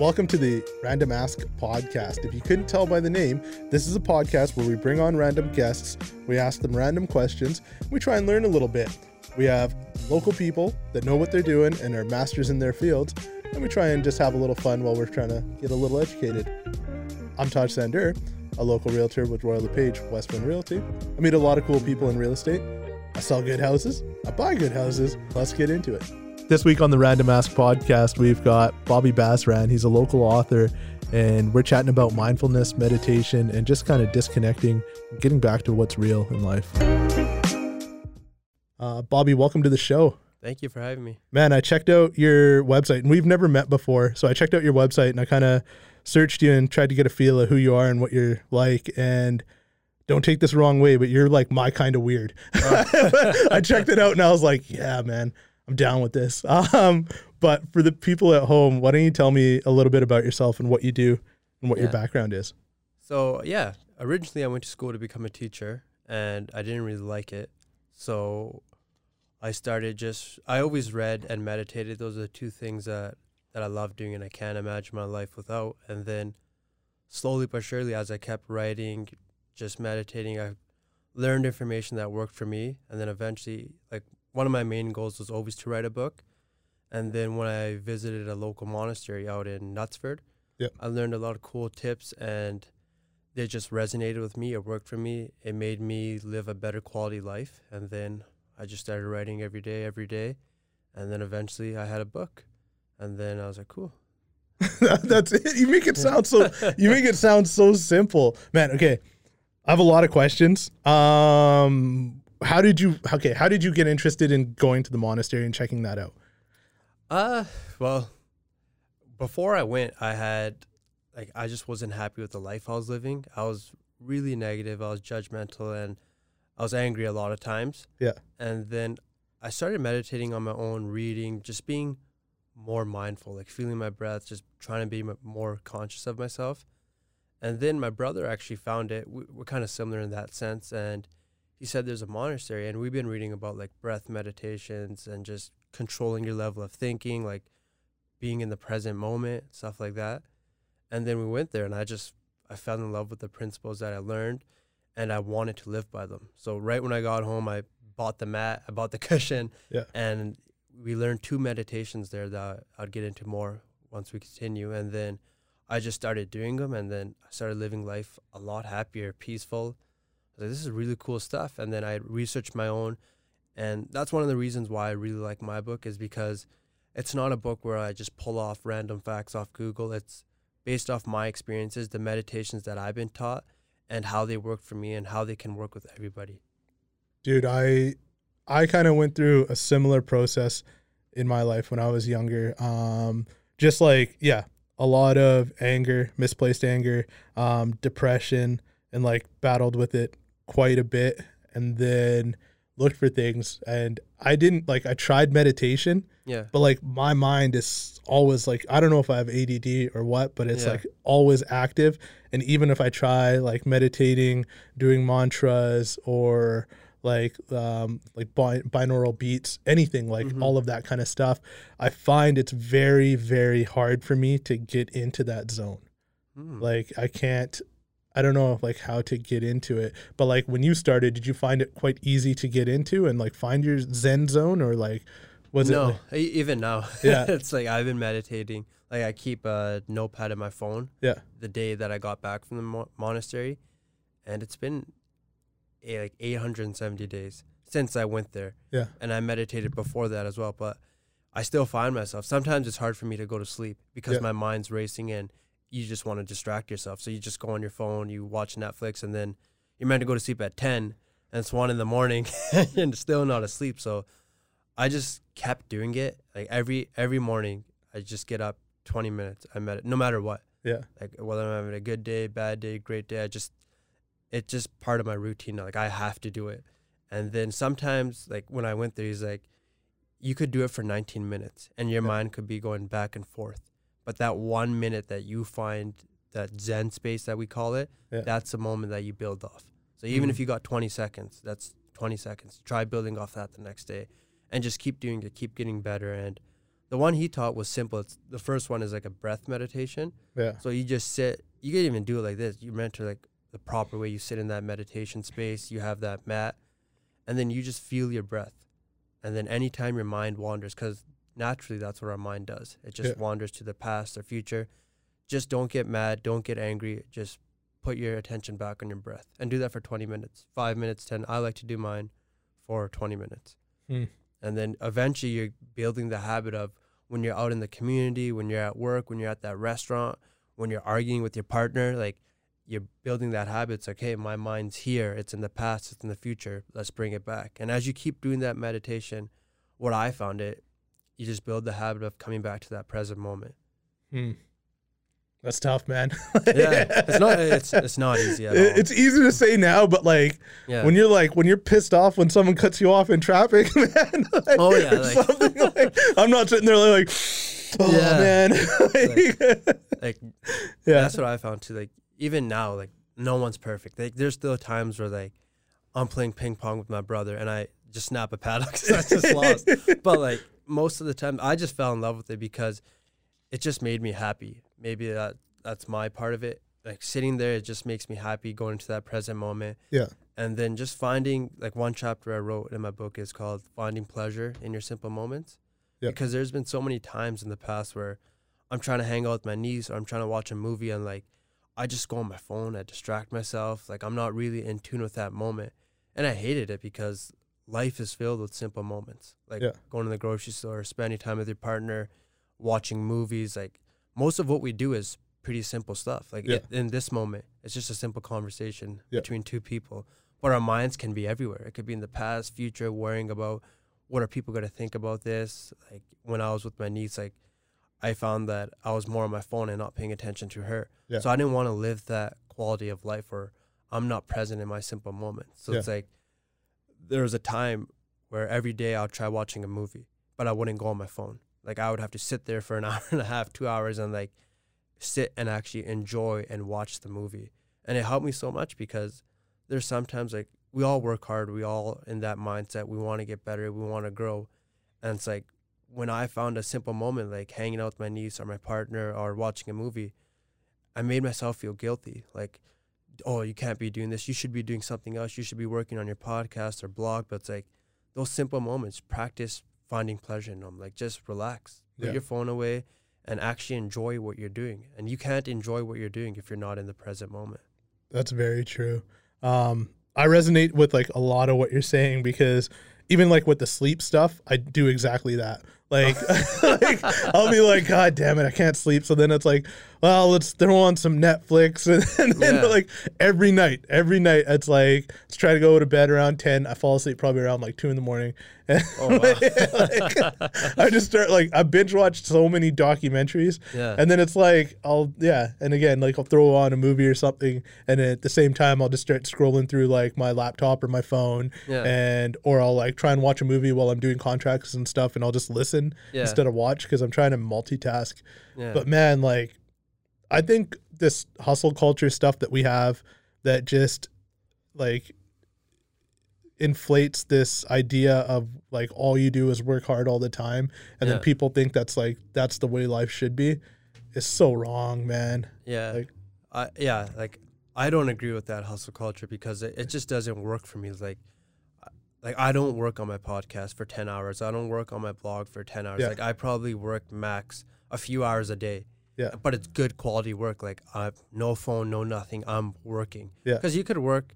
Welcome to the Random Ask podcast. If you couldn't tell by the name, this is a podcast where we bring on random guests, we ask them random questions, we try and learn a little bit. We have local people that know what they're doing and are masters in their fields, and we try and just have a little fun while we're trying to get a little educated. I'm Taj Sander, a local realtor with Royal LePage Western Realty. I meet a lot of cool people in real estate. I sell good houses, I buy good houses. Let's get into it. This week on the Random Ask podcast, we've got Bobby Basran. He's a local author, and we're chatting about mindfulness, meditation, and just kind of disconnecting, getting back to what's real in life. Uh, Bobby, welcome to the show. Thank you for having me. Man, I checked out your website, and we've never met before. So I checked out your website, and I kind of searched you and tried to get a feel of who you are and what you're like. And don't take this wrong way, but you're like my kind of weird. I checked it out, and I was like, yeah, man. I'm down with this. Um, but for the people at home, why don't you tell me a little bit about yourself and what you do and what your background is? So, yeah, originally I went to school to become a teacher and I didn't really like it. So, I started just I always read and meditated. Those are the two things that that I love doing and I can't imagine my life without. And then slowly but surely as I kept writing, just meditating, I learned information that worked for me and then eventually like one of my main goals was always to write a book. And then when I visited a local monastery out in Knutsford, Yep. I learned a lot of cool tips and they just resonated with me. It worked for me. It made me live a better quality life. And then I just started writing every day, every day. And then eventually I had a book. And then I was like, cool. That's it. You make it sound so you make it sound so simple. Man, okay. I have a lot of questions. Um how did you okay, how did you get interested in going to the monastery and checking that out? Uh, well, before I went, I had like I just wasn't happy with the life I was living. I was really negative. I was judgmental and I was angry a lot of times. Yeah. And then I started meditating on my own, reading, just being more mindful, like feeling my breath, just trying to be more conscious of myself. And then my brother actually found it. We, we're kind of similar in that sense. And he said there's a monastery, and we've been reading about like breath meditations and just controlling your level of thinking, like being in the present moment, stuff like that. And then we went there, and I just I fell in love with the principles that I learned, and I wanted to live by them. So right when I got home, I bought the mat, I bought the cushion, Yeah. and we learned two meditations there that I'd get into more once we continue. And then I just started doing them, and then I started living life a lot happier, peaceful. Like, this is really cool stuff. And then I researched my own, and that's one of the reasons why I really like my book is because it's not a book where I just pull off random facts off Google. It's based off my experiences, the meditations that I've been taught, and how they work for me and how they can work with everybody. Dude, I I kind of went through a similar process in my life when I was younger. Um just like yeah, a lot of anger, misplaced anger, um depression and like battled with it quite a bit and then looked for things and I didn't like I tried meditation, Yeah. but like my mind is always like I don't know if I have ADD or what, but it's Yeah. like always active and even if I try like meditating, doing mantras or like um like bi- binaural beats, anything like Mhm. all of that kind of stuff, I find it's very very hard for me to get into that zone. Hmm. Like I can't I don't know like how to get into it. But like when you started, did you find it quite easy to get into and like find your zen zone or like was no, it e- even now. Yeah. it's like I've been meditating. Like I keep a notepad in my phone. Yeah. The day that I got back from the mo- monastery, and it's been eh, like 870 days since I went there. Yeah. And I meditated before that as well, but I still find myself sometimes it's hard for me to go to sleep because Yeah. my mind's racing and you just want to distract yourself. So you just go on your phone, you watch Netflix, and then you're meant to go to sleep at 10, and it's one in the morning, and still not asleep. So I just kept doing it. Like every every morning, I just get up 20 minutes. I med no matter what. Yeah. Like whether I'm having a good day, bad day, great day, I just it's just part of my routine. Like I have to do it. And then sometimes, like when I went there, he's like, you could do it for 19 minutes, and your Yeah. mind could be going back and forth. But that one minute that you find that Zen space that we call it, Yeah. that's the moment that you build off. So even Mhm. if you got 20 seconds, that's 20 seconds. Try building off that the next day and just keep doing it, keep getting better. And the one he taught was simple. It's, the first one is like a breath meditation. Yeah. So you just sit, you can even do it like this. You mentor like the proper way you sit in that meditation space, you have that mat, and then you just feel your breath. And then anytime your mind wanders, because naturally that's what our mind does, it just Yeah. wanders to the past or future. Just don't get mad, don't get angry, just put your attention back on your breath and do that for 20 minutes, five minutes, 10. I like to do mine for 20 minutes. Hmm. And then eventually you're building the habit of when you're out in the community, when you're at work, when you're at that restaurant, when you're arguing with your partner, like you're building that habit. It's like, hey, my mind's here. It's in the past. It's in the future. Let's bring it back. And as you keep doing that meditation, what I found it, you just build the habit of coming back to that present moment. Hmm. That's tough, man. Yeah, it's not. It's it's not easy at all. It's easy to say now, but like yeah. when you're like when you're pissed off when someone cuts you off in traffic, man. like, Oh, yeah, like- something like I'm not sitting there like, oh Yeah. man. Like, like yeah. that's what I found too. Like even now, like no one's perfect. Like there's still times where like I'm playing ping pong with my brother and I just snap a paddock because I just lost. But like most of the time, I just fell in love with it because it just made me happy. Maybe that that's my part of it. Like sitting there, it just makes me happy going into that present moment. Yeah. And then just finding like one chapter I wrote in my book is called Finding Pleasure in Your Simple Moments. Yeah. Because there's been so many times in the past where I'm trying to hang out with my niece or I'm trying to watch a movie and like I just go on my phone, I distract myself. Like I'm not really in tune with that moment. And I hated it because life is filled with simple moments. Like Yeah. going to the grocery store, spending time with your partner, watching movies. Like most of what we do is pretty simple stuff. Like Yeah. it, in this moment, it's just a simple conversation Yeah. between two people. But our minds can be everywhere. It could be in the past, future, worrying about what are people going to think about this. Like when I was with my niece, like I found that I was more on my phone and not paying attention to her. Yeah. So I didn't want to live that quality of life where I'm not present in my simple moments. So Yeah. it's like there was a time where every day I'll try watching a movie, but I wouldn't go on my phone. Like I would have to sit there for an hour and a half, two hours, and like sit and actually enjoy and watch the movie. And it helped me so much because there's sometimes like we all work hard, we all in that mindset, we want to get better, we want to grow. And it's like when I found a simple moment like hanging out with my niece or my partner or watching a movie, I made myself feel guilty. Like, oh, you can't be doing this. You should be doing something else. You should be working on your podcast or blog. But it's like those simple moments, practice finding pleasure in them. Like just relax, put Yeah. your phone away and actually enjoy what you're doing. And you can't enjoy what you're doing if you're not in the present moment. That's very true. Um, I resonate with like a lot of what you're saying because even like with the sleep stuff, I do exactly that. Like, like I'll be like, God damn it, I can't sleep. So then it's like, well, let's throw on some Netflix, and then Yeah. like every night, every night, it's like let's try to go to bed around ten. I fall asleep probably around like two in the morning. And Oh, wow. like, I just start like I binge watched so many documentaries, Yeah. and then it's like I'll yeah, and again like I'll throw on a movie or something, and then at the same time I'll just start scrolling through like my laptop or my phone, Yeah. and or I'll like try and watch a movie while I'm doing contracts and stuff, and I'll just listen Yeah. instead of watch because I'm trying to multitask. yeah. But man, like I think this hustle culture stuff that we have that just like inflates this idea of like all you do is work hard all the time and then people think that's like that's the way life should be is so wrong, man. Yeah. Like- I yeah, like I don't agree with that hustle culture because it, it just doesn't work for me. Like like I don't work on my podcast for 10 hours. I don't work on my blog for 10 hours. Yeah. Like I probably work max a few hours a day. Yeah. But it's good quality work. Like I no phone, no nothing. I'm working. Yeah. Cuz you could work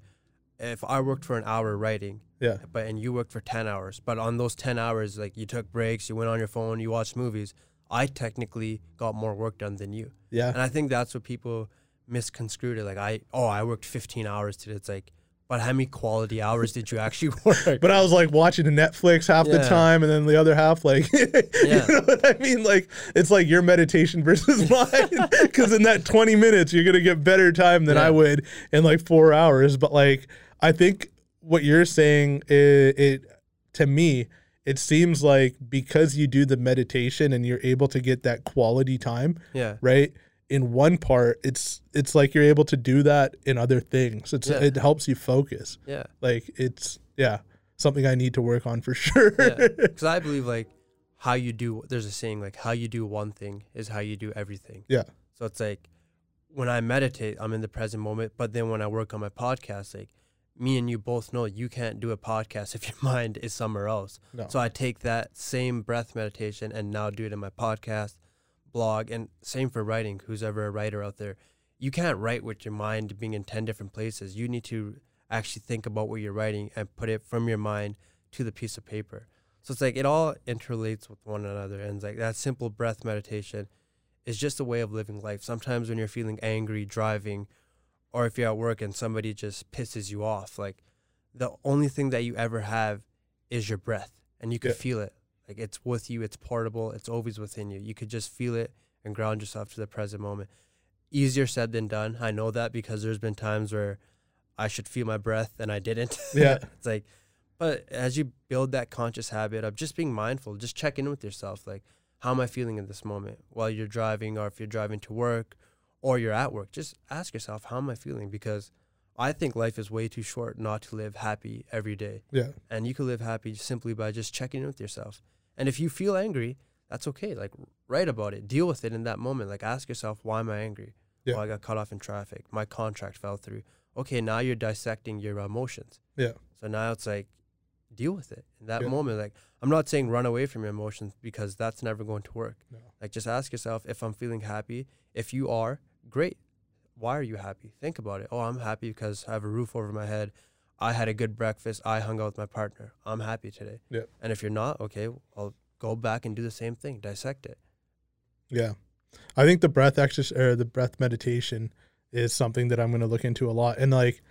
if I worked for an hour writing, Yeah. but and you worked for 10 hours, but on those 10 hours like you took breaks, you went on your phone, you watched movies. I technically got more work done than you. Yeah. And I think that's what people misconstrued it. Like I, oh, I worked 15 hours today. It's like, but how many quality hours did you actually work? But I was like watching the Netflix half the time, and then the other half, like, Yeah. you know what I mean? Like, it's like your meditation versus mine. Because in that 20 minutes, you're gonna get better time than I would in like four hours. But like, I think what you're saying, it, it to me, it seems like because you do the meditation and you're able to get that quality time, yeah, right? In one part, it's it's like you're able to do that in other things. It's Yeah. it helps you focus. Yeah. Like it's yeah, something I need to work on for sure. Yeah. Because I believe like how you do. There's a saying like how you do one thing is how you do everything. Yeah. So it's like when I meditate, I'm in the present moment. But then when I work on my podcast, like me and you both know, you can't do a podcast if your mind is somewhere else. no. So I take that same breath meditation and now do it in my podcast, blog, and same for writing. Who's ever a writer out there, you can't write with your mind being in 10 different places. You need to actually think about what you're writing and put it from your mind to the piece of paper. So it's like it all interrelates with one another. And it's like that simple breath meditation is just a way of living life. Sometimes when you're feeling angry driving, or if you're at work and somebody just pisses you off, like the only thing that you ever have is your breath and you can Yeah. feel it. Like it's with you, it's portable, it's always within you. You could just feel it and ground yourself to the present moment. Easier said than done. I know that because there's been times where I should feel my breath and I didn't. Yeah. it's like, but as you build that conscious habit of just being mindful, just check in with yourself. Like, how am I feeling in this moment while you're driving or if you're driving to work or you're at work? Just ask yourself, how am I feeling? Because I think life is way too short not to live happy every day. yeah. And you can live happy simply by just checking in with yourself. And if you feel angry, that's okay. Like write about it, deal with it in that moment. Like ask yourself, why am I angry? Yeah. Well, I got cut off in traffic. My contract fell through. Okay, now you're dissecting your emotions. Yeah. So now it's like deal with it in that Yeah. moment. Like I'm not saying run away from your emotions because that's never going to work. No. Like just ask yourself if I'm feeling happy. If you are, great. Why are you happy? Think about it. Oh, I'm happy because I have a roof over my head. I had a good breakfast. I hung out with my partner. I'm happy today. Yeah. And if you're not, okay, I'll go back and do the same thing. Dissect it. Yeah. I think the breath exercise or the breath meditation is something that I'm going to look into a lot. And like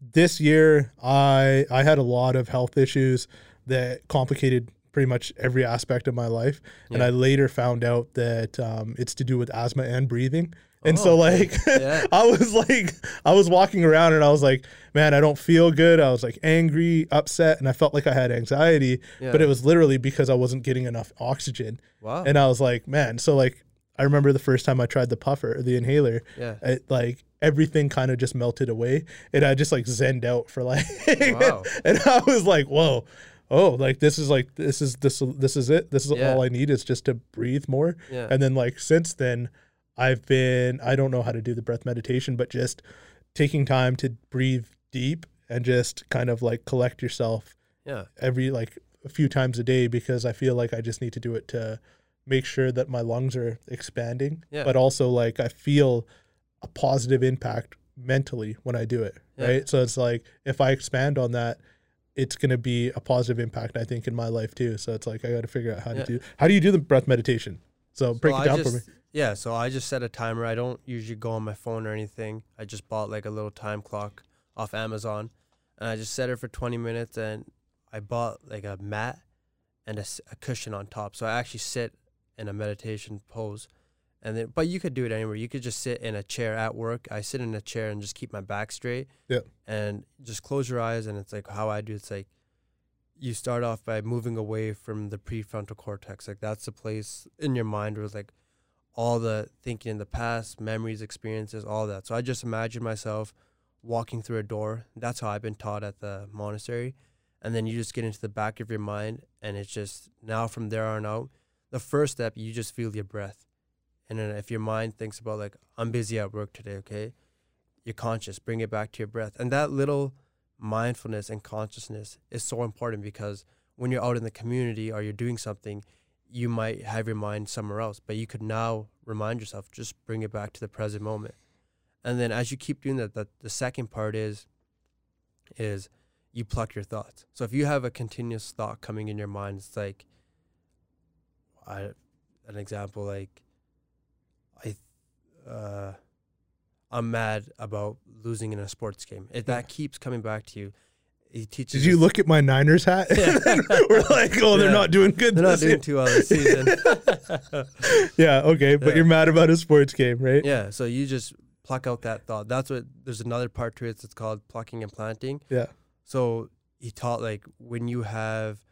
this year, I I had a lot of health issues that complicated pretty much every aspect of my life. And I later found out that um, it's to do with asthma and breathing. And Oh, so like Yeah. I was like I was walking around and I was like, man, I don't feel good. I was like angry, upset, and I felt like I had anxiety, Yeah. but it was literally because I wasn't getting enough oxygen. wow. And I was like, man, so like I remember the first time I tried the puffer, the inhaler, yeah. it, like everything kind of just melted away and I just like zenned out for like Wow. and I was like, whoa. Oh, like this is like this is this this is it. This is Yeah. all I need is just to breathe more. Yeah. And then like since then I've been I don't know how to do the breath meditation, but just taking time to breathe deep and just kind of like collect yourself yeah. every like a few times a day because I feel like I just need to do it to make sure that my lungs are expanding, Yeah. but also like I feel a positive impact mentally when I do it, Yeah. right? So it's like if I expand on that, it's going to be a positive impact I think in my life too. So it's like I got to figure out how Yeah. to do How do you do the breath meditation? So break So it down just, for me. Yeah, so I just set a timer. I don't usually go on my phone or anything. I just bought like a little time clock off Amazon, and I just set it for 20 minutes. And I bought like a mat and a cushion on top, so I actually sit in a meditation pose. And then, but you could do it anywhere. You could just sit in a chair at work. I sit in a chair and just keep my back straight. Yeah. And just close your eyes, and it's like how I do. It's like you start off by moving away from the prefrontal cortex. Like that's the place in your mind where it's like all the thinking in the past, memories, experiences, all that. So I just imagine myself walking through a door. That's how I've been taught at the monastery. And then you just get into the back of your mind, and it's just now from there on out. The first step, you just feel your breath. And then if your mind thinks about, like, I'm busy at work today, okay? You're conscious, bring it back to your breath. And that little mindfulness and consciousness is so important because when you're out in the community or you're doing something, you might have your mind somewhere else, but you could now remind yourself, just bring it back to the present moment. And then as you keep doing that, that the second part is is you pluck your thoughts. So if you have a continuous thought coming in your mind, it's like I an example like uh I'm mad about losing in a sports game. If that keeps coming back to you, it teaches Did you us- look at my Niners hat? We're like, oh, they're Yeah. not doing good. They're not this doing year. too well this season. yeah, okay, but Yeah. you're mad about a sports game, right? yeah, so you just pluck out that thought. That's what there's another part to it. It's called plucking and planting. Yeah. So he taught like when you have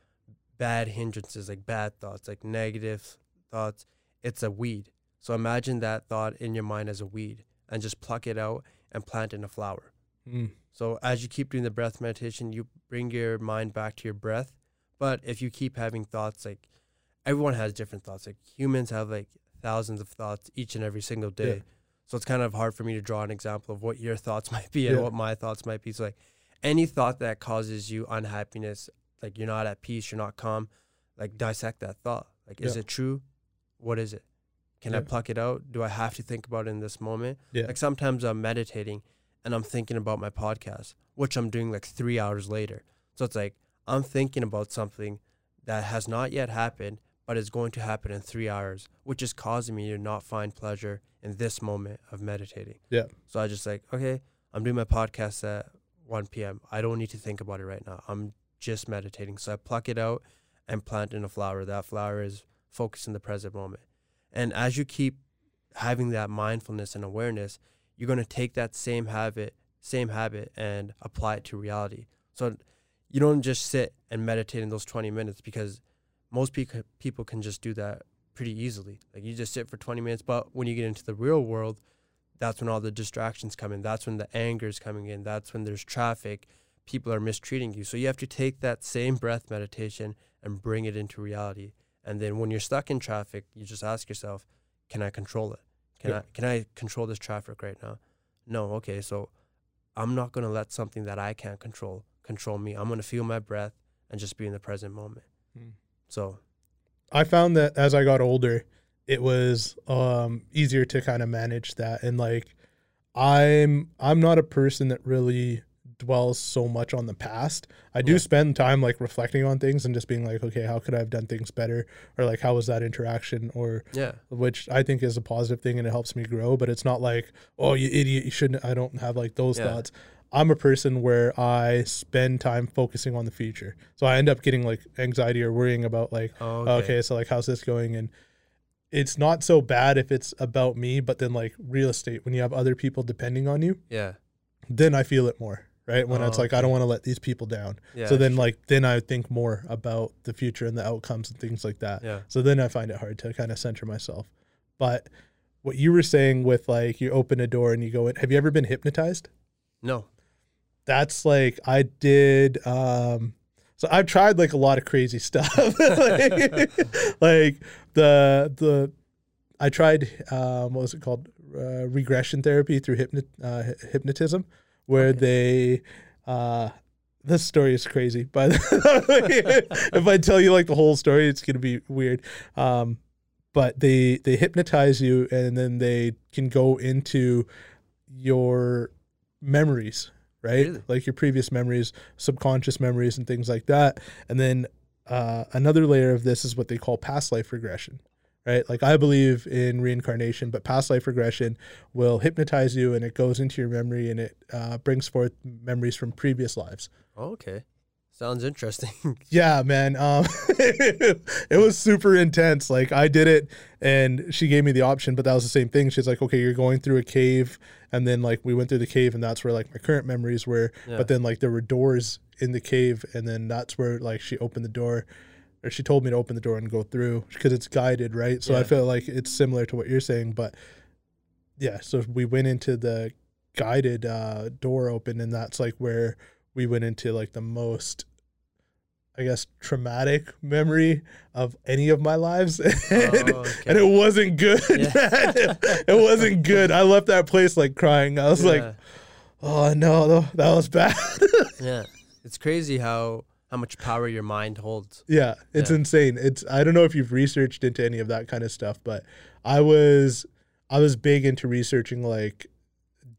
bad hindrances, like bad thoughts, like negative thoughts, it's a weed. So imagine that thought in your mind as a weed and just pluck it out and plant in a flower. Mm. So as you keep doing the breath meditation, you bring your mind back to your breath. But if you keep having thoughts, like everyone has different thoughts. Like humans have like thousands of thoughts each and every single day. Yeah. So it's kind of hard for me to draw an example of what your thoughts might be and Yeah. what my thoughts might be. So like any thought that causes you unhappiness, like you're not at peace, you're not calm, like dissect that thought. Like is it true? What is it? Can I pluck it out? Do I have to think about it in this moment? Yeah. Like sometimes I'm meditating and I'm thinking about my podcast, which I'm doing like three hours later. So it's like I'm thinking about something that has not yet happened, but is going to happen in three hours, which is causing me to not find pleasure in this moment of meditating. Yeah. So I just like, okay, I'm doing my podcast at 1 p.m. I don't need to think about it right now. I'm just meditating. So I pluck it out and plant in a flower. That flower is focused in the present moment. And as you keep having that mindfulness and awareness, you're going to take that same habit, same habit and apply it to reality. So you don't just sit and meditate in those 20 minutes because most people people can just do that pretty easily. Like you just sit for 20 minutes, but when you get into the real world, that's when all the distractions come in. That's when the anger is coming in. That's when there's traffic. People are mistreating you. So you have to take that same breath meditation and bring it into reality. And then when you're stuck in traffic, you just ask yourself, can I control it? Can Yeah. I can I control this traffic right now? No, okay. So I'm not going to let something that I can't control control me. I'm going to feel my breath and just be in the present moment. Mm. So, I found that as I got older, it was um, easier to kind of manage that. And like, I'm I'm not a person that really dwells so much on the past. I do Yeah. spend time like reflecting on things and just being like, okay, how could I have done things better, or like how was that interaction, or yeah. which I think is a positive thing and it helps me grow. But it's not like, oh, you idiot, you shouldn't. I don't have like those Yeah. thoughts. I'm a person where I spend time focusing on the future, so I end up getting like anxiety or worrying about like Oh, okay. okay. so like how's this going and it's not so bad if it's about me but then like real estate when you have other people depending on you Yeah. then i feel it more right when it's Oh, like i don't want to let these people down Yeah. so then sure. like then i think more about the future and the outcomes and things like that yeah. so then i find it hard to kind of center myself but what you were saying with like you open a door and you go in have you ever been hypnotized No. that's like I did um so I've tried like a lot of crazy stuff. like, like the the I tried um what was it called? Uh, regression therapy through uh, hy- hypnotism where Okay. they uh this story is crazy, but if I tell you like the whole story, it's gonna be weird. Um, but they they hypnotize you, and then they can go into your memories, right? Really? Like your previous memories, subconscious memories, and things like that. And then uh, another layer of this is what they call past life regression, right? Like I believe in reincarnation, but past life regression will hypnotize you, and it goes into your memory, and it uh, brings forth memories from previous lives. Oh, okay. Sounds interesting. Yeah, man. Um, it was super intense. Like I did it, and she gave me the option, but that was the same thing. She's like, "Okay, you're going through a cave," and then like we went through the cave, and that's where like my current memories were. Yeah. But then like there were doors in the cave, and then that's where like she opened the door, or she told me to open the door and go through because it's guided, right? So I feel like it's similar to what you're saying, but yeah. So we went into the guided uh, door open, and that's like where we went into like the most I guess traumatic memory of any of my lives. and, Oh, okay. and it wasn't good. Yeah. it wasn't good. I left that place like crying. I was like, oh no, that was bad. yeah. It's crazy how how much power your mind holds. yeah, it's Yeah. insane. It's I don't know if you've researched into any of that kind of stuff, but I was I was big into researching like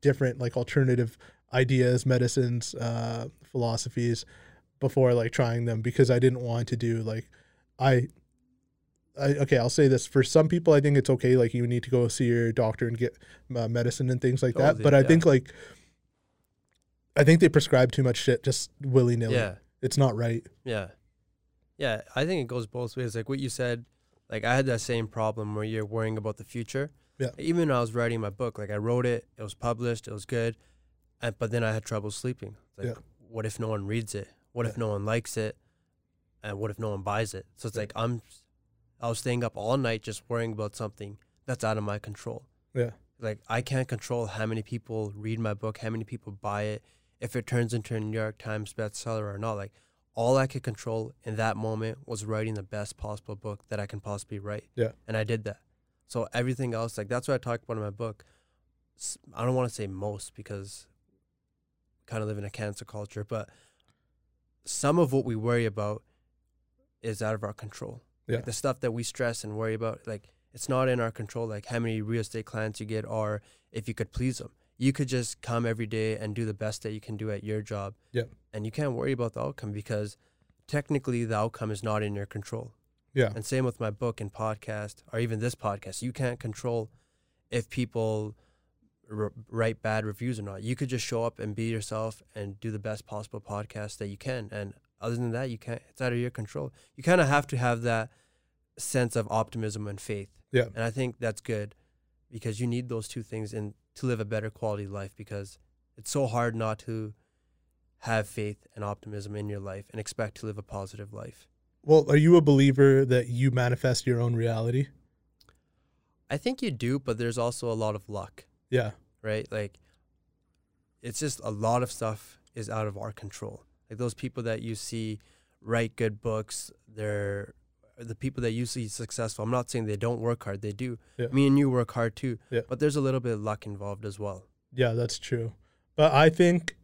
different like alternative ideas, medicines, uh, philosophies before like trying them because I didn't want to do like I I, okay, I'll say this. For some people, I think it's okay. Like you need to go see your doctor and get uh, medicine and things like that. Totally, But I yeah. think like, I think they prescribe too much shit just willy nilly. Yeah. It's not right. Yeah. Yeah. I think it goes both ways. Like what you said, like I had that same problem where you're worrying about the future. Yeah. Even when I was writing my book, like I wrote it, it was published, it was good. And, but then I had trouble sleeping. Like, Yeah. what if no one reads it? What if no one likes it? And what if no one buys it? So it's Yeah. like I'm, I was staying up all night just worrying about something that's out of my control. Yeah. Like I can't control how many people read my book, how many people buy it, if it turns into a New York Times bestseller or not. Like all I could control in that moment was writing the best possible book that I can possibly write. Yeah. And I did that. So everything else, like that's what I talk about in my book. I don't want to say most because kind of live in a cancer culture, but some of what we worry about is out of our control. Yeah. Like the stuff that we stress and worry about, like it's not in our control. Like how many real estate clients you get, or if you could please them. You could just come every day and do the best that you can do at your job. Yeah. And you can't worry about the outcome because technically the outcome is not in your control. Yeah. And same with my book and podcast, or even this podcast. You can't control if people r- write bad reviews or not. You could just show up and be yourself and do the best possible podcast that you can. And other than that, you can't. It's out of your control. You kind of have to have that sense of optimism and faith. Yeah. And I think that's good because you need those two things in to live a better quality life because it's so hard not to have faith and optimism in your life and expect to live a positive life. Well, are you a believer that you manifest your own reality? I think you do, but there's also a lot of luck, Yeah. right? Like it's just a lot of stuff is out of our control. Like those people that you see write good books, they're the people that you see successful. I'm not saying they don't work hard, they do. Yeah. Me and you work hard too. Yeah. But there's a little bit of luck involved as well. Yeah, that's true. But I think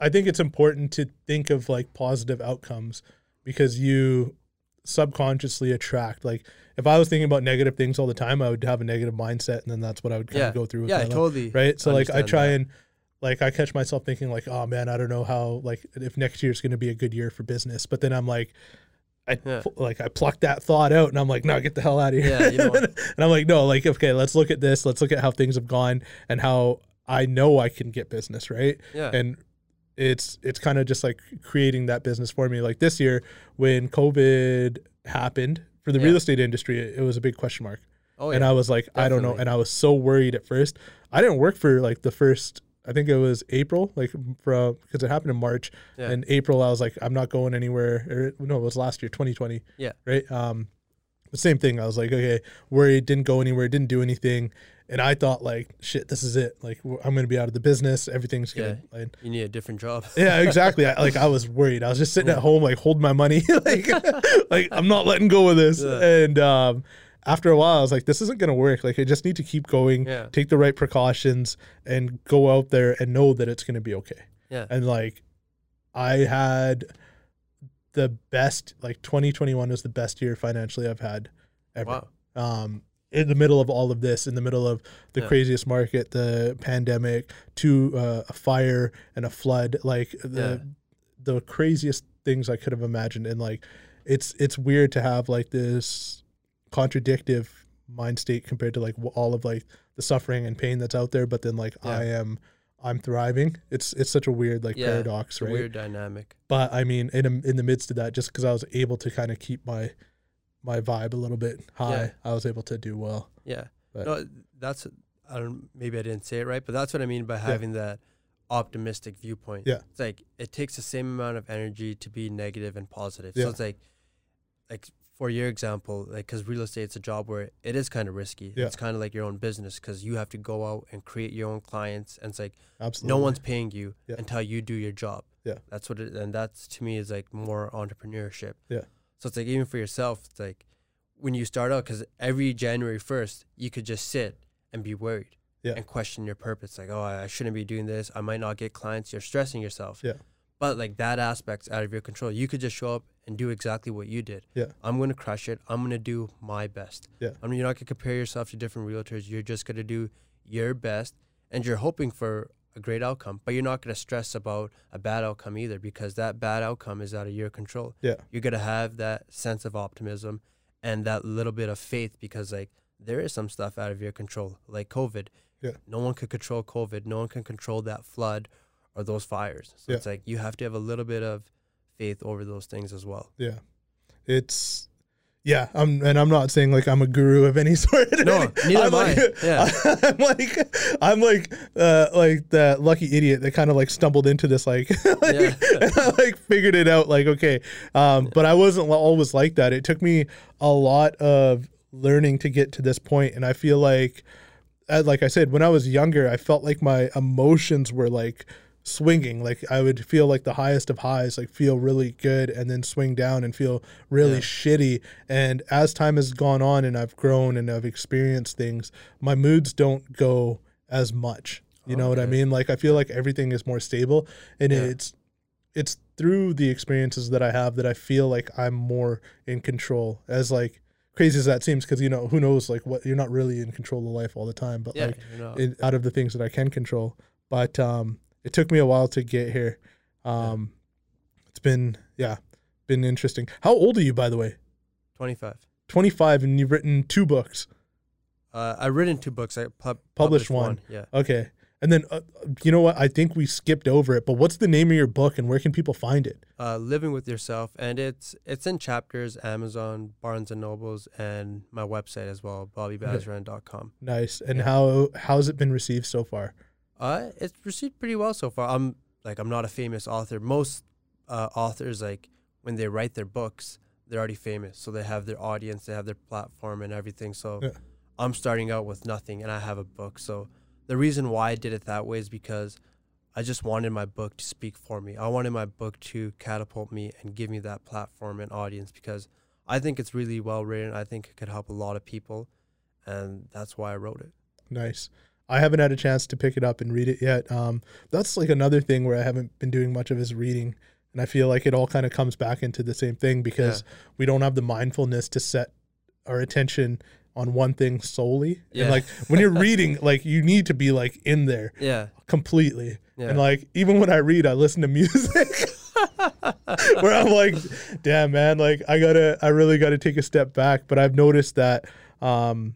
I think it's important to think of like positive outcomes because you subconsciously attract like if I was thinking about negative things all the time, I would have a negative mindset and then that's what I would kind Yeah. of go through with yeah, my life. totally. right so like i try that. and like i catch myself thinking like oh man i don't know how like if next year is going to be a good year for business but then i'm like I Yeah. like I plucked that thought out and I'm like, no, get the hell out of here. Yeah, you know- and I'm like, no, like okay, let's look at this. Let's look at how things have gone and how I know I can get business, right? Yeah. And it's it's kind of just like creating that business for me. Like this year when COVID happened for the Yeah. real estate industry, it, it was a big question mark oh yeah. and. I was like, I don't know, and I was so worried at first. I didn't work for like the first, I think it was April, like from because it happened in March. Yeah. In April, I was like, I'm not going anywhere. Or, no, it was last year, 2020. Yeah. Right. Um, the same thing. I was like, okay, worried, didn't go anywhere, didn't do anything, and I thought like, shit, this is it. Like I'm gonna be out of the business. Everything's gonna. and- you need a different job. yeah, exactly. I, like I was worried. I was just sitting at home, like holding my money, like, like I'm not letting go of this. Yeah. And um, after a while, I was like, this isn't gonna work. Like I just need to keep going, Yeah. take the right precautions, and go out there and know that it's gonna be okay. Yeah. And like, I had the best. Like 2021 was the best year financially I've had ever Wow. um, in the middle of all of this, in the middle of the Yeah. craziest market, the pandemic, to uh, a fire and a flood, like the the craziest things I could have imagined, and like it's it's weird to have like this contradictive mind state compared to like all of like the suffering and pain that's out there, but then like Yeah. I am. I'm thriving. It's it's such a weird like Yeah, paradox, a right? weird dynamic. But I mean, in in the midst of that, just because I was able to kind of keep my my vibe a little bit high, Yeah. I was able to do well. Yeah. But- no, that's I don't maybe I didn't say it right, but that's what I mean by having that optimistic viewpoint. Yeah. It's like it takes the same amount of energy to be negative and positive. Yeah. So it's like like for your example, like cuz real estate's a job where it is kind of risky. Yeah. It's kind of like your own business cuz you have to go out and create your own clients and it's like Absolutely. no one's paying you Yeah. until you do your job. Yeah. That's what it and that's to me is like more entrepreneurship. Yeah. So it's like even for yourself, it's like when you start out, because every January first, you could just sit and be worried Yeah. and question your purpose. Like, oh, I shouldn't be doing this. I might not get clients. You're stressing yourself. Yeah. But like that aspect's out of your control. You could just show up and do exactly what you did. Yeah. I'm gonna crush it. I'm gonna do my best. Yeah. I mean, you're not gonna compare yourself to different realtors. You're just gonna do your best, and you're hoping for a great outcome. But you're not gonna stress about a bad outcome either, because that bad outcome is out of your control. Yeah. You're gonna have that sense of optimism and that little bit of faith, because like there is some stuff out of your control, like COVID. Yeah. No one could control COVID. No one can control that flood or those fires. So Yeah. it's like you have to have a little bit of faith over those things as well. Yeah. It's yeah, I'm and I'm not saying like I'm a guru of any sort. No, neither I'm am I. like, Yeah. I'm like I'm like uh like that lucky idiot that kind of like stumbled into this like, like Yeah. and I like figured it out like okay. Um but I wasn't always like that. It took me a lot of learning to get to this point and I feel like uh, like I said when I was younger I felt like my emotions were like swinging. Like I would feel like the highest of highs like feel really good and then swing down and feel really Yeah. shitty. And as time has gone on and I've grown and I've experienced things my moods don't go as much. You know what I mean? Like I feel like everything is more stable and Yeah. it's it's through the experiences that I have that I feel like I'm more in control. As like crazy as that seems because you know who knows like what you're not really in control of life all the time but Yeah, like in, out of the things that I can control. But um it took me a while to get here um it's been yeah been interesting how old are you by the way 25. 25 and you've written two books Uh, I written two books. I pub- Published published, one. one. Yeah. okay and then uh, you know what I think we skipped over it but what's the name of your book and where can people find it Uh, living with yourself, and it's it's in chapters. Amazon, Barnes and Nobles, and my website as well, bobbybasran.com. nice and Yeah. how how's it been received so far Uh, it's received pretty well so far. I'm like I'm not a famous author. Most uh, authors like when they write their books, they're already famous, so they have their audience, they have their platform and everything. So Yeah. I'm starting out with nothing, and I have a book. So the reason why I did it that way is because I just wanted my book to speak for me. I wanted my book to catapult me and give me that platform and audience because I think it's really well written. I think it could help a lot of people, and that's why I wrote it. Nice. I haven't had a chance to pick it up and read it yet. Um, that's like another thing where I haven't been doing much of is reading, and I feel like it all kind of comes back into the same thing because we don't have the mindfulness to set our attention on one thing solely. And like when you're reading, like you need to be like in there Yeah, completely. yeah. And like even when I read, I listen to music. where I'm like, damn man, like I gotta, I really gotta take a step back. But I've noticed that um,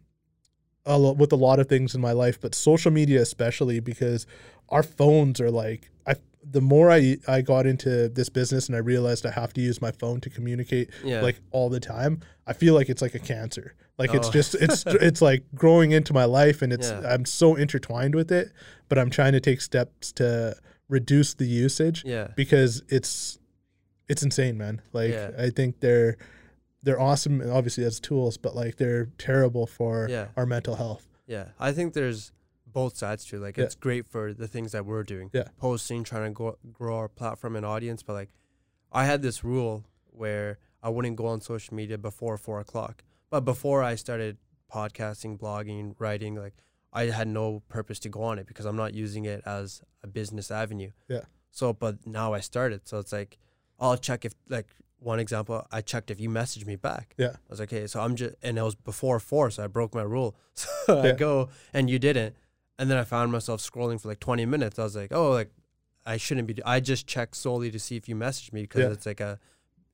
a lo- with a lot of things in my life, but social media especially because our phones are like, I. The more I I got into this business and I realized I have to use my phone to communicate yeah. like all the time, I feel like it's like a cancer. Like it's Oh. just it's it's like growing into my life and it's Yeah. I'm so intertwined with it, but I'm trying to take steps to reduce the usage yeah. because it's it's insane, man. Like Yeah. I think they're they're awesome obviously as tools, but like they're terrible for Yeah. our mental health. Yeah, I think there's both sides to it. Like Yeah. it's great for the things that we're doing, Yeah. posting, trying to go, grow our platform and audience. But like, I had this rule where I wouldn't go on social media before four o'clock. But before I started podcasting, blogging, writing, like I had no purpose to go on it because I'm not using it as a business avenue. Yeah. So, but now I started, so it's like I'll check if like one example, I checked if you messaged me back. Yeah. I was like, okay, so I'm just, and it was before four, so I broke my rule. So Yeah. I go, and you didn't. And then I found myself scrolling for like 20 minutes. I was like, oh, like I shouldn't be. I just check solely to see if you messaged me because Yeah. it's like a,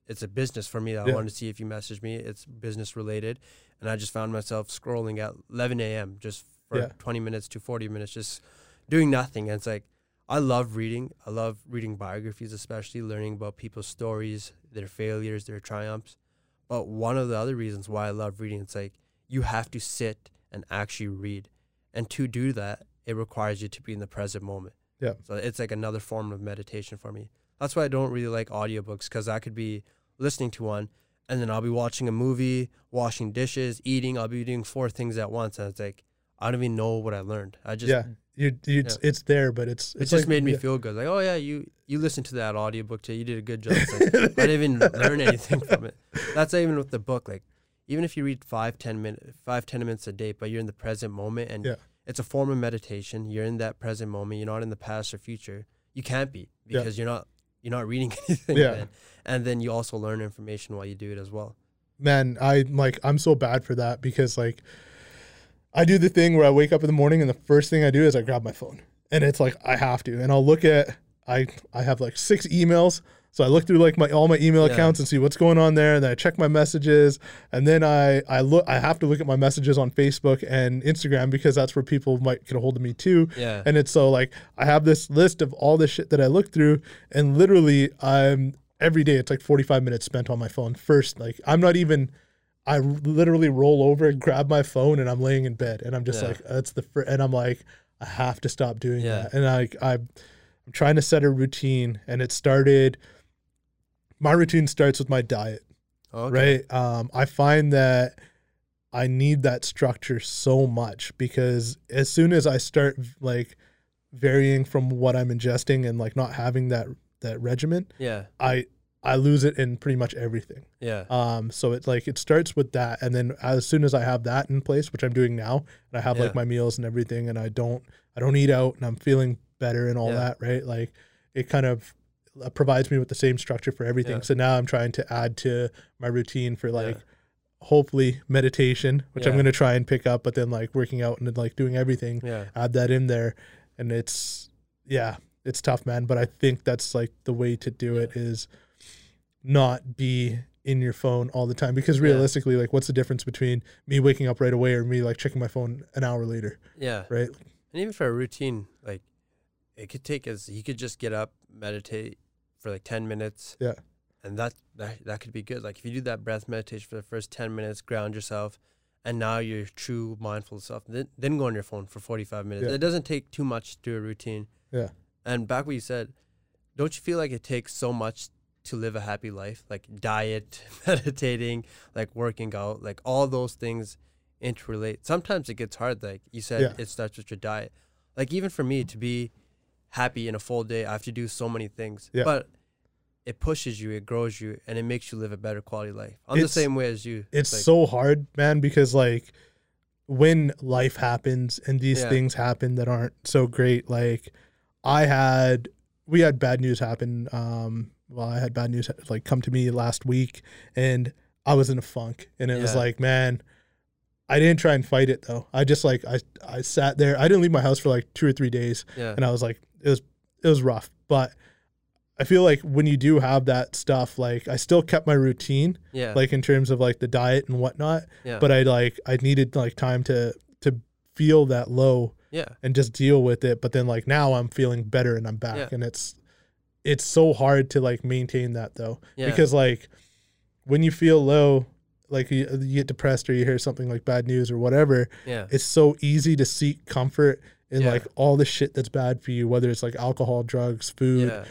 it's a business for me. I Yeah. wanted to see if you messaged me. It's business related, and I just found myself scrolling at 11 a.m. just for Yeah. 20 minutes to 40 minutes, just doing nothing. And it's like I love reading. I love reading biographies, especially learning about people's stories, their failures, their triumphs. But one of the other reasons why I love reading, it's like you have to sit and actually read. And to do that, it requires you to be in the present moment. Yeah. So it's like another form of meditation for me. That's why I don't really like audiobooks because I could be listening to one and then I'll be watching a movie, washing dishes, eating. I'll be doing four things at once. And it's like, I don't even know what I learned. I just, Yeah. You, you it's, it's there, but it's it just like- made me yeah. feel good. Like, oh yeah, you you listened to that audiobook too. You did a good job. Like, I didn't even learn anything from it. That's even with the book. Like, even if you read five, ten minutes, five, ten minutes a day, but you're in the present moment, and Yeah. it's a form of meditation. You're in that present moment. You're not in the past or future. You can't be Yeah. because you're not you're not reading anything. Yeah. Then. And then you also learn information while you do it as well. man i like i'm so bad for that because like i do the thing where i wake up in the morning and the first thing i do is i grab my phone and it's like i have to and i'll look at i i have like six emails so i look through like my all my email Yeah. accounts and see what's going on there and then i check my messages and then i i look i have to look at my messages on facebook and instagram because that's where people might get a hold of me too Yeah. and it's so like I have this list of all the shit that I look through, and literally I'm every day it's like 45 minutes spent on my phone. First, like I'm not even. I literally roll over and grab my phone and I'm laying in bed and I'm just Yeah. like that's the fir-, and I'm like I have to stop doing Yeah. that and I I I'm trying to set a routine and it started my routine starts with my diet okay. right? Um, I find that I need that structure so much because as soon as I start like varying from what I'm ingesting and like not having that that regimen, Yeah. I I lose it in pretty much everything. Yeah. Um, so it's like it starts with that, and then as soon as I have that in place, which I'm doing now, and I have Yeah. like my meals and everything, and I don't I don't eat out, and I'm feeling better and all Yeah. that, right? Like it kind of uh, provides me with the same structure for everything. Yeah. So now I'm trying to add to my routine for like hopefully meditation, which I'm going to try and pick up, but then like working out and then, like doing everything, Yeah. add that in there, and it's yeah, it's tough, man. But I think that's like the way to do it is not be in your phone all the time because realistically, like, what's the difference between me waking up right away or me like checking my phone an hour later, Yeah. right? And even for a routine, like it could take as you could just get up, meditate for like ten minutes. Yeah. And that that that could be good. Like if you do that breath meditation for the first ten minutes, ground yourself, and now you're true mindful self. Then then go on your phone for forty five minutes. Yeah. It doesn't take too much to do a routine. Yeah. And back what you said, don't you feel like it takes so much to live a happy life? Like diet, meditating, like working out, like all those things interrelate. Sometimes it gets hard. Like you said, Yeah. it starts with your diet. Like even for me to be happy in a full day, I have to do so many things. Yeah. But it pushes you, it grows you, and it makes you live a better quality life. I'm It's- the same way as you. It's like, so hard, man, because like when life happens and these Yeah. things happen that aren't so great, like I had, we had bad news happen. Um, well, I had bad news like come to me last week, and I was in a funk, and it was like, man, I didn't try and fight it though. I just like I I sat there. I didn't leave my house for like two or three days, yeah, and I was like, it was it was rough, but. I feel like when you do have that stuff, like I still kept my routine, yeah, like in terms of like the diet and whatnot yeah, but I like I needed like time to to feel that low yeah, and just deal with it. But then like now I'm feeling better and I'm back, Yeah. and it's it's so hard to like maintain that though yeah, because like when you feel low, like you, you get depressed or you hear something like bad news or whatever, yeah, it's so easy to seek comfort in Yeah. like all the shit that's bad for you, whether it's like alcohol, drugs, food, yeah,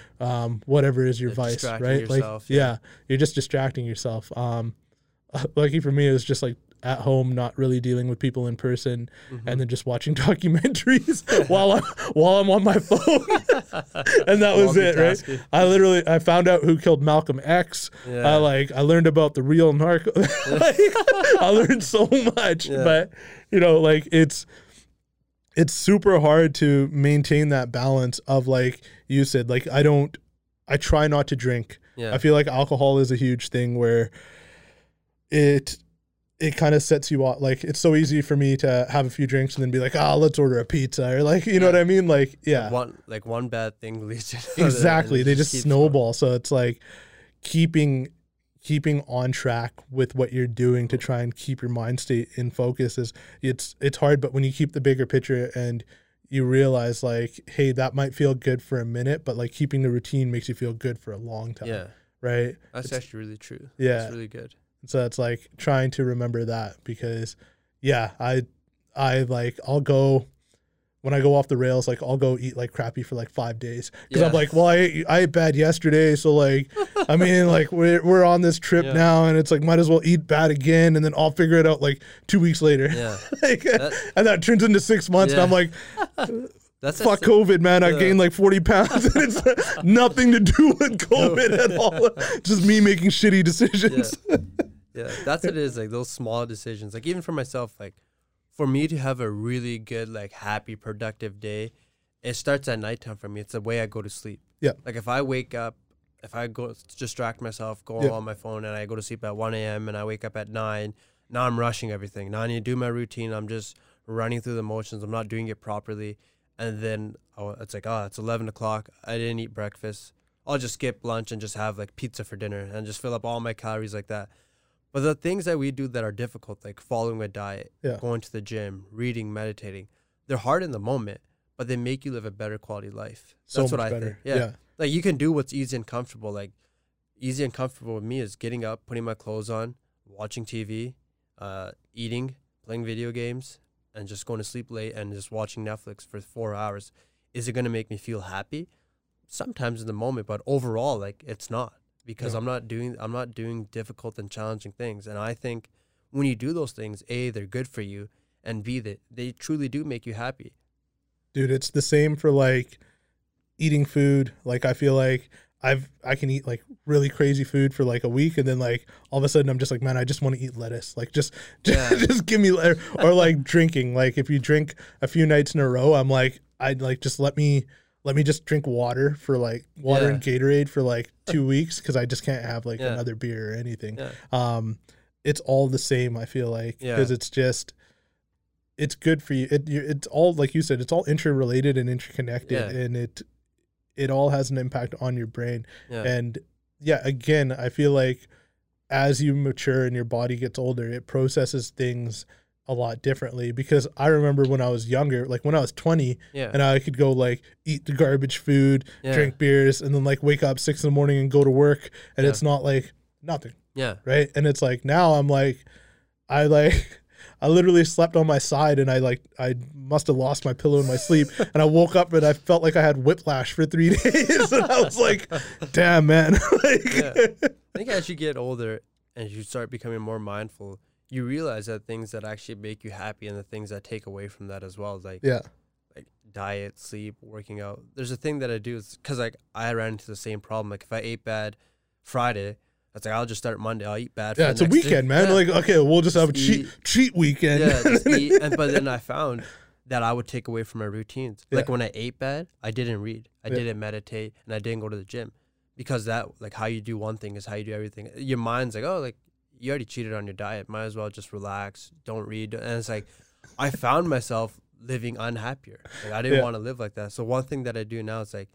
um, whatever is your Yeah, vice, right? yourself, like, yeah. yeah. you're just distracting yourself. Um, lucky for me, it was just like at home, not really dealing with people in person, mhm. and then just watching documentaries while I'm while I'm on my phone, and that was it, right? I literally I found out who killed Malcolm X. Yeah. I like I learned about the real narco. like, I learned so much, Yeah. but you know, like it's it's super hard to maintain that balance of like you said, like I don't I try not to drink. yeah, I feel like alcohol is a huge thing where it it kind of sets you off like it's so easy for me to have a few drinks and then be like, ah, let's order a pizza or like you know what I mean? Like yeah. one like one bad thing leads to exactly they just going. snowball so it's like keeping keeping on track with what you're doing to try and keep your mind state in focus is it's it's hard but when you keep the bigger picture and you realize like hey that might feel good for a minute but like keeping the routine makes you feel good for a long time Yeah, right that's It's- actually really true. yeah that's really good. So it's like trying to remember that because yeah i i like i'll go when I go off the rails, like I'll go eat like crappy for like five days. Because I'm like, well, I ate, I ate bad yesterday, so like, I mean, like we're we're on this trip Yeah. now, and it's like might as well eat bad again, and then I'll figure it out like two weeks later, Yeah, like, That- and that turns into six months, and I'm like, that's fuck actually- COVID, man, I gained like forty pounds, and it's nothing to do with COVID at all, just me making shitty decisions. Yeah, that's what it is. Like those small decisions. Like even for myself, like for me to have a really good, like happy, productive day, it starts at nighttime for me. It's the way I go to sleep. Yeah. Like if I wake up, if I go distract myself, go Yeah. on my phone, and I go to sleep at one a.m. and I wake up at nine. Now I'm rushing everything. Now I need to do my routine. I'm just running through the motions. I'm not doing it properly, and then oh, it's like, oh, it's eleven o'clock. I didn't eat breakfast. I'll just skip lunch and just have like pizza for dinner and just fill up all my calories like that. But the things that we do that are difficult, like following a diet, Yeah. going to the gym, reading, meditating, they're hard in the moment, but they make you live a better quality life. So That's much what I better. think. Yeah. Like you can do what's easy and comfortable. Like easy and comfortable with me is getting up, putting my clothes on, watching TV, uh, eating, playing video games, and just going to sleep late and just watching Netflix for four hours. Is it going to make me feel happy? Sometimes in the moment, but overall, like it's not because Yeah. I'm not doing I'm not doing difficult and challenging things. And I think when you do those things, A, they're good for you, and B, that they truly do make you happy. dude it's the same for like eating food like i feel like i've i can eat like really crazy food for like a week and then like all of a sudden i'm just like man i just want to eat lettuce like just just, Yeah. just give me or like drinking like if you drink a few nights in a row i'm like i'd like just let me let me just drink water for like water and gatorade for like two weeks because i just can't have like Yeah. another beer or anything Yeah. um it's all the same i feel like Yeah. because it's just it's good for you it it's all like you said it's all interrelated and interconnected Yeah. and it it all has an impact on your brain Yeah. and yeah again i feel like as you mature and your body gets older it processes things a lot differently because i remember when i was younger like when i was 20 yeah. and i could go like eat the garbage food yeah. drink beers and then like wake up six in the morning and go to work and Yeah. it's not like nothing Yeah. right? And it's like now I'm like, I like, I literally slept on my side and I like, I must have lost my pillow in my sleep. And I woke up and I felt like I had whiplash for three days. and I was like, damn, man. like, Yeah. I think as you get older and you start becoming more mindful, you realize that things that actually make you happy and the things that take away from that as well, like yeah. like diet, sleep, working out. There's a thing that I do because like I ran into the same problem. Like if I ate bad Friday, that's like I'll just start Monday. I'll eat bad. for Yeah. it's a next day. weekend, man. Yeah. Like, okay, we'll just have a cheat, eat. cheat weekend. yeah, just eat. And but then I found that I would take away from my routines. Like when I ate bad, I didn't read, I Yeah. didn't meditate, and I didn't go to the gym because that like how you do one thing is how you do everything. Your mind's like, oh, like you already cheated on your diet. Might as well just relax, don't read. And it's like I found myself living unhappier. Like I didn't Yeah. want to live like that. So one thing that I do now is like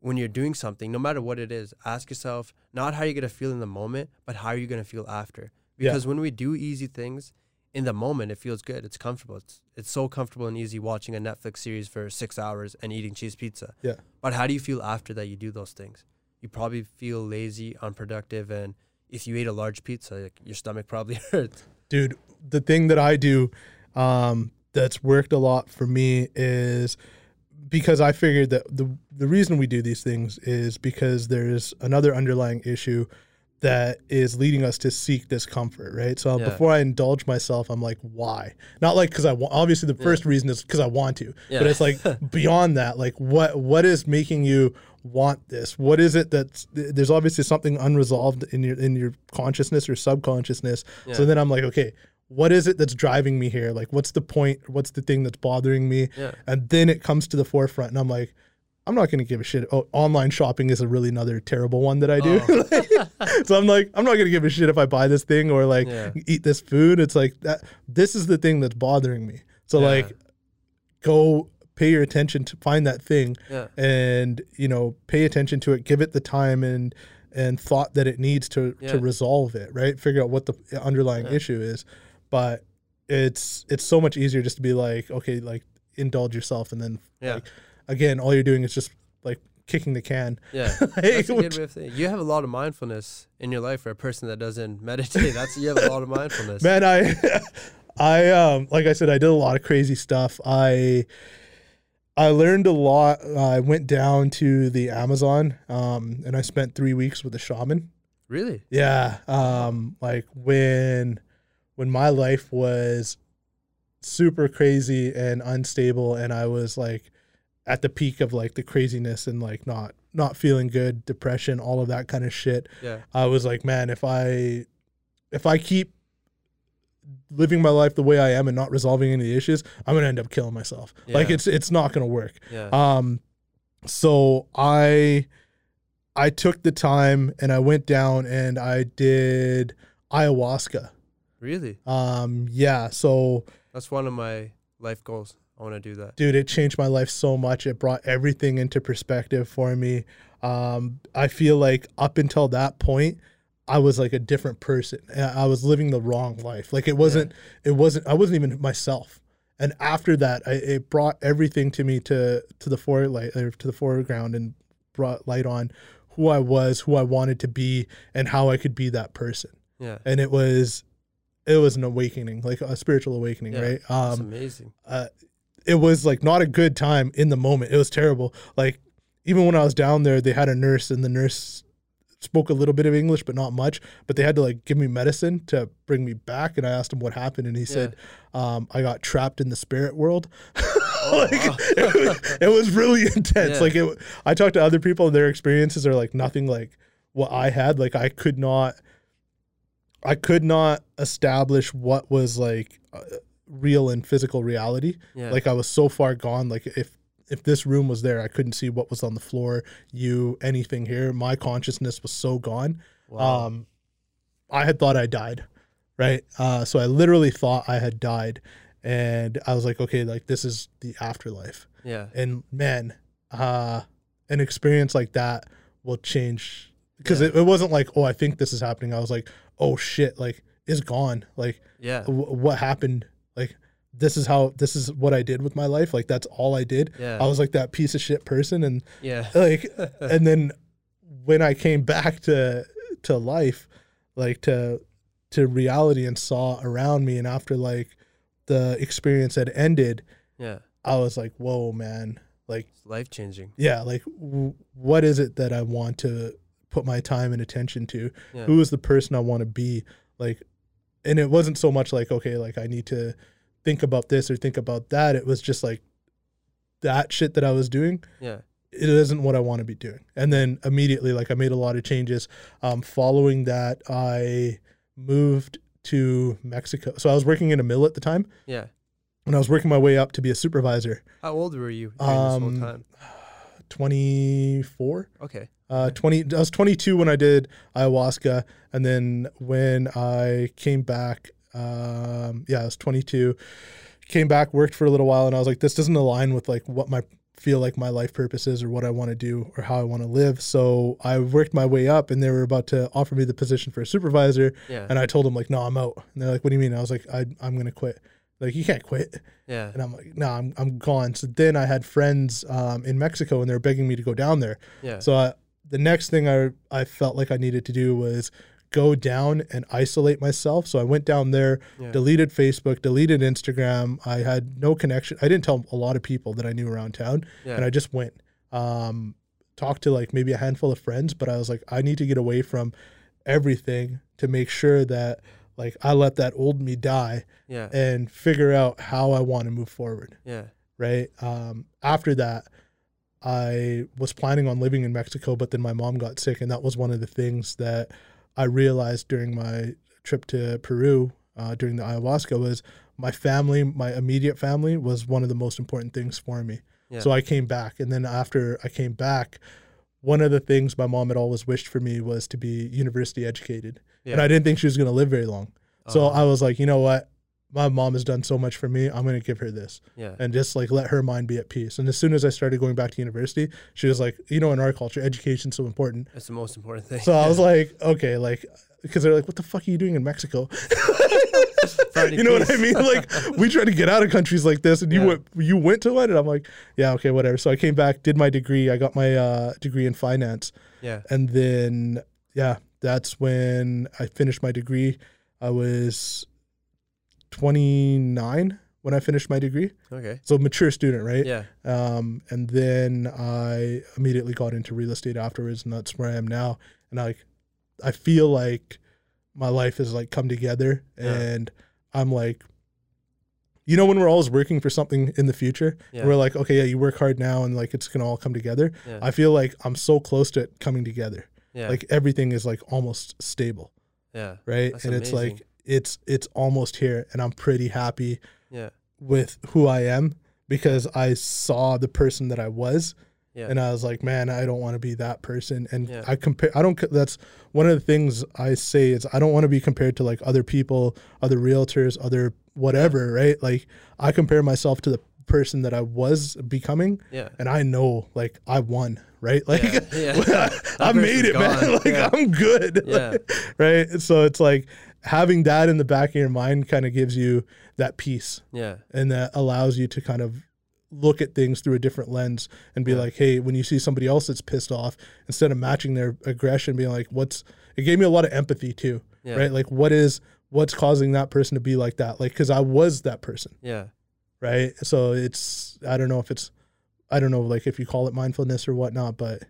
when you're doing something, no matter what it is, ask yourself not how you're gonna feel in the moment, but how are you gonna feel after. Yeah. Because when we do easy things, in the moment it feels good. It's comfortable. It's it's so comfortable and easy watching a Netflix series for six hours and eating cheese pizza. Yeah. But how do you feel after that you do those things? You probably feel lazy, unproductive, and if you ate a large pizza, like, your stomach probably hurts. dude the thing that i do um that's worked a lot for me is because i figured that the the reason we do these things is because there's another underlying issue that is leading us to seek discomfort right so Yeah. before i indulge myself i'm like why not like because i want obviously the Yeah. first reason is because i want to Yeah. but it's like beyond that like what what is making you want this? What is it that's there's obviously something unresolved in your in your consciousness or subconsciousness. So then i'm like okay what is it that's driving me here? Like what's the point? What's the thing that's bothering me? Yeah. and then it comes to the forefront and i'm like i'm not going to give a shit. Oh online shopping is a really another terrible one that i do. Oh. so i'm like i'm not going to give a shit if i buy this thing or like Yeah. eat this food. It's like that this is the thing that's bothering me. So Yeah. like go pay your attention to find that thing Yeah. and you know pay attention to it give it the time and and thought that it needs to Yeah. to resolve it right figure out what the underlying Yeah. issue is but it's it's so much easier just to be like okay like indulge yourself and then Yeah. like again all you're doing is just like kicking the can Yeah. Hey, That's a good way of thinking. You have a lot of mindfulness in your life for a person that doesn't meditate. That's you have a lot of mindfulness. man i i um like i said i did a lot of crazy stuff i i learned a lot i went down to the amazon um and i spent three weeks with a shaman Really? yeah um like when when my life was super crazy and unstable and i was like at the peak of like the craziness and like not not feeling good depression all of that kind of shit Yeah. I was like, man, if I if I keep living my life the way I am and not resolving any issues, I'm gonna end up killing myself. Like it's it's not gonna work. Yeah. Um so I I took the time and I went down and I did ayahuasca. really? Um yeah, so That's one of my life goals. I want to do that. dude it changed my life so much it brought everything into perspective for me um i feel like up until that point i was like a different person i was living the wrong life like it wasn't it wasn't i wasn't even myself and after that I, it brought everything to me to to the fore light or to the foreground and brought light on who i was who i wanted to be and how i could be that person Yeah. and it was it was an awakening like a spiritual awakening Yeah, right That's um amazing. uh, it was like not a good time in the moment. It was terrible. Like even when I was down there, they had a nurse, and the nurse spoke a little bit of English, but not much. But they had to like give me medicine to bring me back. And I asked him what happened, and he said, um, "I got trapped in the spirit world." like, wow. it, was, it was really intense. Yeah. Like it, I talked to other people, and their experiences are like nothing like what I had. Like I could not, I could not establish what was like uh, real and physical reality. yeah. Like I was so far gone. Like if if this room was there, I couldn't see what was on the floor, you, anything here. My consciousness was so gone. wow. Um, I had thought I died, right? Uh, so I literally thought I had died, and I was like, okay, like this is the afterlife. yeah. And man, uh, an experience like that will change because Yeah. it, it wasn't like, oh, I think this is happening. I was like, oh shit, like it's gone. Like Yeah. w- what happened? This is how this is what I did with my life. Like that's all I did. Yeah. I was like that piece of shit person, and yeah. like and then when I came back to to life, like to to reality and saw around me, and after like the experience had ended, Yeah. I was like, whoa, man, like life changing. yeah, like w- what is it that I want to put my time and attention to? Yeah. Who is the person I want to be? Like, and it wasn't so much like okay, like I need to think about this or think about that. It was just like that shit that I was doing Yeah. it isn't what I want to be doing. And then immediately, like I made a lot of changes. Um, following that, I moved to Mexico. So I was working in a mill at the time, Yeah. and I was working my way up to be a supervisor. How old were you during this Um, whole time? Twenty four. Okay. Uh, 20 I was 22 when I did ayahuasca and then when I came back um yeah I was 22 came back worked for a little while and I was like this doesn't align with like what my feel like my life purpose is or what I want to do or how I want to live. So I worked my way up and they were about to offer me the position for a supervisor Yeah. and I told them like no I'm out. And they're like what do you mean? I was like I, I'm going to quit. Like you can't quit. Yeah. and I'm like no I'm, I'm gone. So then I had friends um, in Mexico and they were begging me to go down there. Yeah. so I, the next thing I I felt like I needed to do was go down and isolate myself. So I went down there, Yeah. deleted Facebook, deleted Instagram. I had no connection. I didn't tell a lot of people that I knew around town, Yeah. and I just went. Um, talked to like maybe a handful of friends, but I was like, I need to get away from everything to make sure that like I let that old me die Yeah. and figure out how I want to move forward Yeah. right? Um, after that, I was planning on living in Mexico, but then my mom got sick, and that was one of the things that I realized during my trip to Peru uh, during the ayahuasca was my family, my immediate family, was one of the most important things for me. Yeah. So I came back, and then after I came back, one of the things my mom had always wished for me was to be university educated, and I didn't think she was going to live very long. So Uh-huh. I was like, you know what? My mom has done so much for me. I'm going to give her this Yeah. and just like let her mind be at peace. And as soon as I started going back to university, she was like, you know, in our culture, education's so important. That's the most important thing. So I was like, okay, like, because they're like, what the fuck are you doing in Mexico? You know what I mean? Like, we try to get out of countries like this, and you Yeah. went, you went to one, and I'm like, yeah, okay, whatever. So I came back, did my degree. I got my uh, degree in finance, yeah. and then yeah, that's when I finished my degree. I was 29 when I finished my degree, Okay. so mature student, right? Yeah. Um, and then I immediately got into real estate afterwards, and that's where I am now. And I, like, I feel like my life has like come together, Yeah. and I'm like, you know, when we're always working for something in the future, Yeah. we're like, okay, yeah, you work hard now, and like it's gonna all come together. Yeah. I feel like I'm so close to it coming together. yeah. Like everything is like almost stable, yeah. right? That's and it's like it's it's almost here, and I'm pretty happy Yeah. with who I am because I saw the person that I was Yeah. and I was like, man, I don't want to be that person. And Yeah. I compare, I don't, that's one of the things I say is I don't want to be compared to like other people, other realtors, other whatever, right? Like I compare myself to the person that I was becoming yeah. and I know like I won, right? Like Yeah. Yeah. I That made it, man. Like. I'm good. Yeah. right. So it's like having that in the back of your mind kind of gives you that peace Yeah. and that allows you to kind of look at things through a different lens and be Yeah. like hey when you see somebody else that's pissed off instead of matching their aggression being like what's it gave me a lot of empathy too Yeah. right like what is what's causing that person to be like that like because i was that person Yeah. right so it's i don't know if it's i don't know like if you call it mindfulness or whatnot but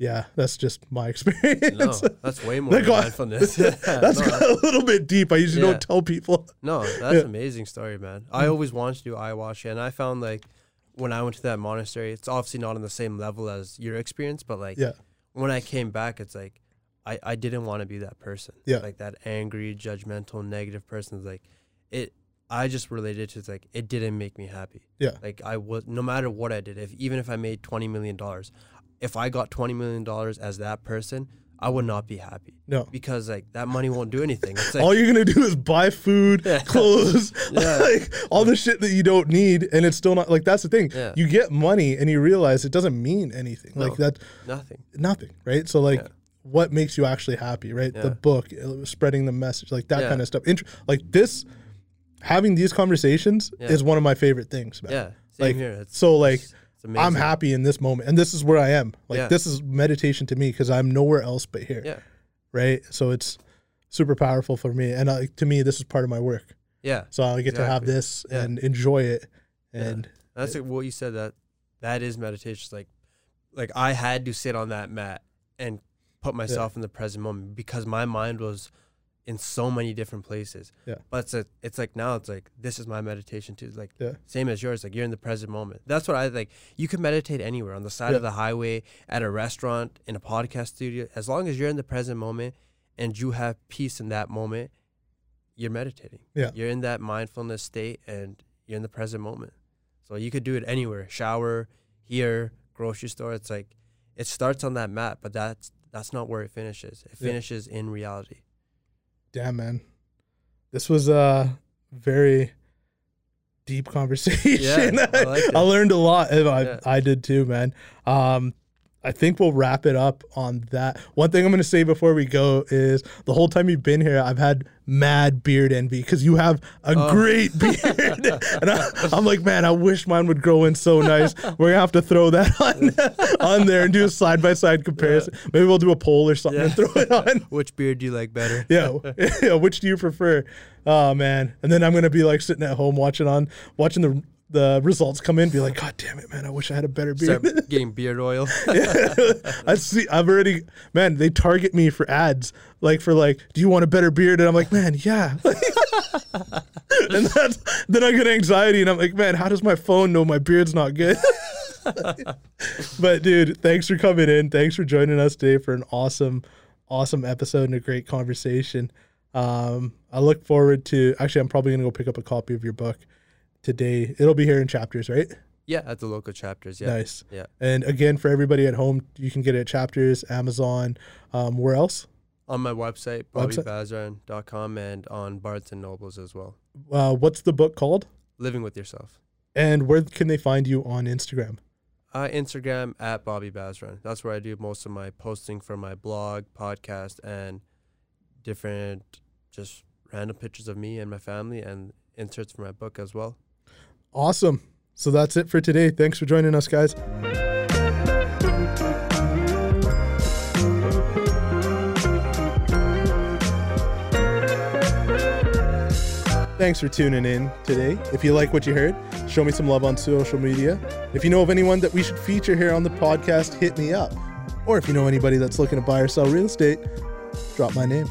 Yeah, that's just my experience. No, that's way more That got- mindfulness. that's no, got a little bit deep. I usually Yeah. don't tell people. no, that's Yeah. an amazing story, man. I mm. always wanted to do ayahuasca, and I found like when I went to that monastery, it's obviously not on the same level as your experience, but like Yeah. when I came back, it's like I, I didn't want to be that person. Yeah. Like that angry, judgmental, negative person. It's Like it I just related to it's like it didn't make me happy. Yeah. Like I was no matter what I did, if even if I made twenty million dollars, if I got twenty million dollars as that person, I would not be happy. No. Because like that money won't do anything. It's like all you're gonna do is buy food, Yeah. clothes, Yeah. like all the shit that you don't need, and it's still not like that's the thing. Yeah. You get money and you realize it doesn't mean anything. Like that, nothing. nothing, right? So like, what makes you actually happy, right? The book, uh, spreading the message, like that kind of stuff. Int- like this, having these conversations is one of my favorite things, man. Yeah. Same Like, here. It's, So like, it's, it's amazing. I'm happy in this moment, and this is where I am. Like Yeah. this is meditation to me because I'm nowhere else but here, Yeah. right? So it's super powerful for me, and uh, to me, this is part of my work. Yeah. So I get to have this Yeah. and enjoy it. Yeah. And That's like what you said that that is meditation. It's like like I had to sit on that mat and put myself in the present moment because my mind was in so many different places. Yeah. But it's a, it's like now it's like this is my meditation too. Like Yeah. same as yours. Like you're in the present moment. That's what I like. You can meditate anywhere on the side Yeah. of the highway, at a restaurant, in a podcast studio. As long as you're in the present moment and you have peace in that moment, you're meditating. Yeah. You're in that mindfulness state and you're in the present moment. So you could do it anywhere. Shower, here, grocery store. It's like it starts on that mat, but that's that's not where it finishes. It Yeah. finishes in reality. Damn, man, this was a very deep conversation. Yeah, I. I learned a lot, I, Yeah. I did too, man. Um, I think we'll wrap it up on that. One thing I'm going to say before we go is the whole time you've been here, I've had mad beard envy because you have a Oh. great beard. and I, I'm like, man, I wish mine would grow in so nice. We're going to have to throw that on, on there and do a side by side comparison. Maybe we'll do a poll or something and throw it on. Which beard do you like better? yeah, yeah. Which do you prefer? Oh man! And then I'm gonna be like sitting at home watching on watching the the results come in, be like, God damn it, man! I wish I had a better beard. Start getting beard oil. yeah. I see. I've already, man. They target me for ads, like for like, do you want a better beard? And I'm like, man, yeah. and that's then I get anxiety, and I'm like, man, how does my phone know my beard's not good? but dude, thanks for coming in. Thanks for joining us today for an awesome, awesome episode and a great conversation. Um, I look forward to. Actually, I'm probably gonna go pick up a copy of your book today. It'll be here in chapters, right? yeah, at the local chapters. Yeah. Nice. Yeah. And again, for everybody at home, you can get it at Chapters, Amazon. Um, where else? On my website, bobbybasran.com and on Barnes and Nobles as well. Uh, what's the book called? Living with yourself. And where can they find you on Instagram? Uh, Instagram at Bobby Basran. That's where I do most of my posting for my blog, podcast, and different just random pictures of me and my family and inserts for my book as well. Awesome. So that's it for today. Thanks for joining us, guys. Thanks for tuning in today. If you like what you heard, show me some love on social media. If you know of anyone that we should feature here on the podcast, hit me up. Or if you know anybody that's looking to buy or sell real estate, drop my name.